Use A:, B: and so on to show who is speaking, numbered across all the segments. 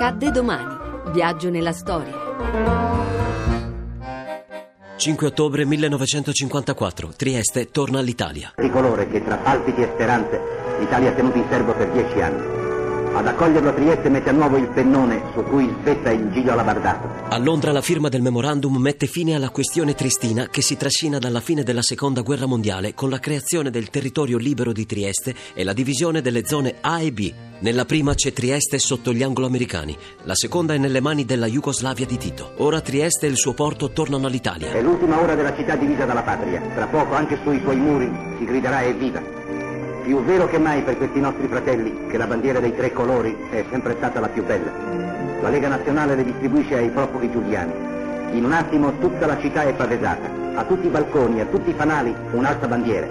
A: Accadde domani. Viaggio nella storia.
B: 5 ottobre 1954. Trieste torna all'Italia.
C: Tricolore che tra palpiti e speranze l'Italia ha tenuto in serbo per dieci anni. Ad accoglierlo Trieste mette a nuovo il pennone su cui spetta il giglio alabardato.
B: A Londra la firma del memorandum mette fine alla questione tristina che si trascina dalla fine della seconda guerra mondiale con la creazione del territorio libero di Trieste e la divisione delle zone A e B. Nella prima c'è Trieste sotto gli anglo-americani, la seconda è nelle mani della Jugoslavia di Tito. Ora Trieste e il suo porto tornano all'Italia.
C: È l'ultima ora della città divisa dalla patria. Tra poco anche sui suoi muri si griderà evviva. Più vero che mai per questi nostri fratelli che la bandiera dei tre colori è sempre stata la più bella. La Lega Nazionale le distribuisce ai profughi giuliani. In un attimo tutta la città è pavesata. A tutti i balconi, a tutti i fanali, un'altra bandiera.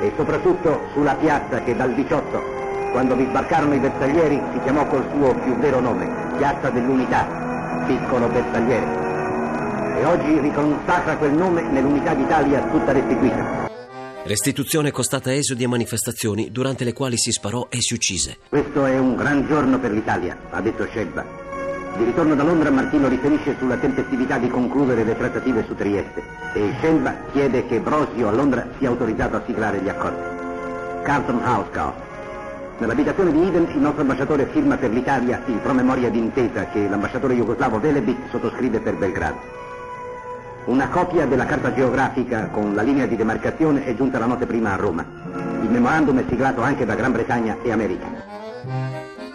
C: E soprattutto sulla piazza che dal 18, quando vi sbarcarono i bersaglieri, si chiamò col suo più vero nome, Piazza dell'Unità, piccolo bersagliere. E oggi riconsacra quel nome nell'unità d'Italia tutta restituita.
B: Restituzione costata esodi e manifestazioni durante le quali si sparò e si uccise.
C: Questo è un gran giorno per l'Italia, ha detto Scelba. Di ritorno da Londra Martino riferisce sulla tempestività di concludere le trattative su Trieste e Scelba chiede che Brosio a Londra sia autorizzato a siglare gli accordi. Carlton House. Nell'abitazione di Eden il nostro ambasciatore firma per l'Italia il promemoria d'intesa che l'ambasciatore jugoslavo Velebit sottoscrive per Belgrado. Una copia della carta geografica con la linea di demarcazione è giunta la notte prima a Roma. Il memorandum è siglato anche da Gran Bretagna e America.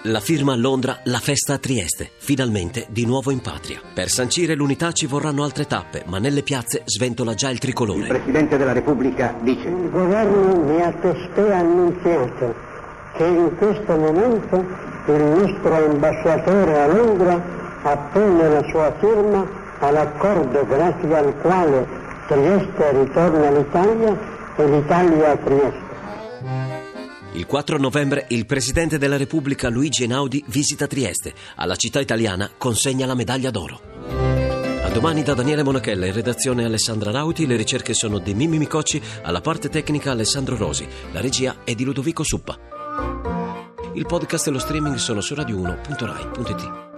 B: La firma a Londra, la festa a Trieste, finalmente di nuovo in patria. Per sancire l'unità ci vorranno altre tappe, ma nelle piazze sventola già il tricolore.
C: Il Presidente della Repubblica dice
D: Il governo mi ha testé annunziato che in questo momento il nostro ambasciatore a Londra appone la sua firma all'accordo grazie al quale Trieste ritorna all'Italia e l'Italia a Trieste.
B: Il 4 novembre il Presidente della Repubblica Luigi Einaudi visita Trieste. Alla città italiana consegna la medaglia d'oro. A domani da Daniele Monachella, in redazione Alessandra Rauti, le ricerche sono di Mimmi Micocci, alla parte tecnica Alessandro Rosi, la regia è di Ludovico Suppa. Il podcast e lo streaming sono su radio1.rai.it.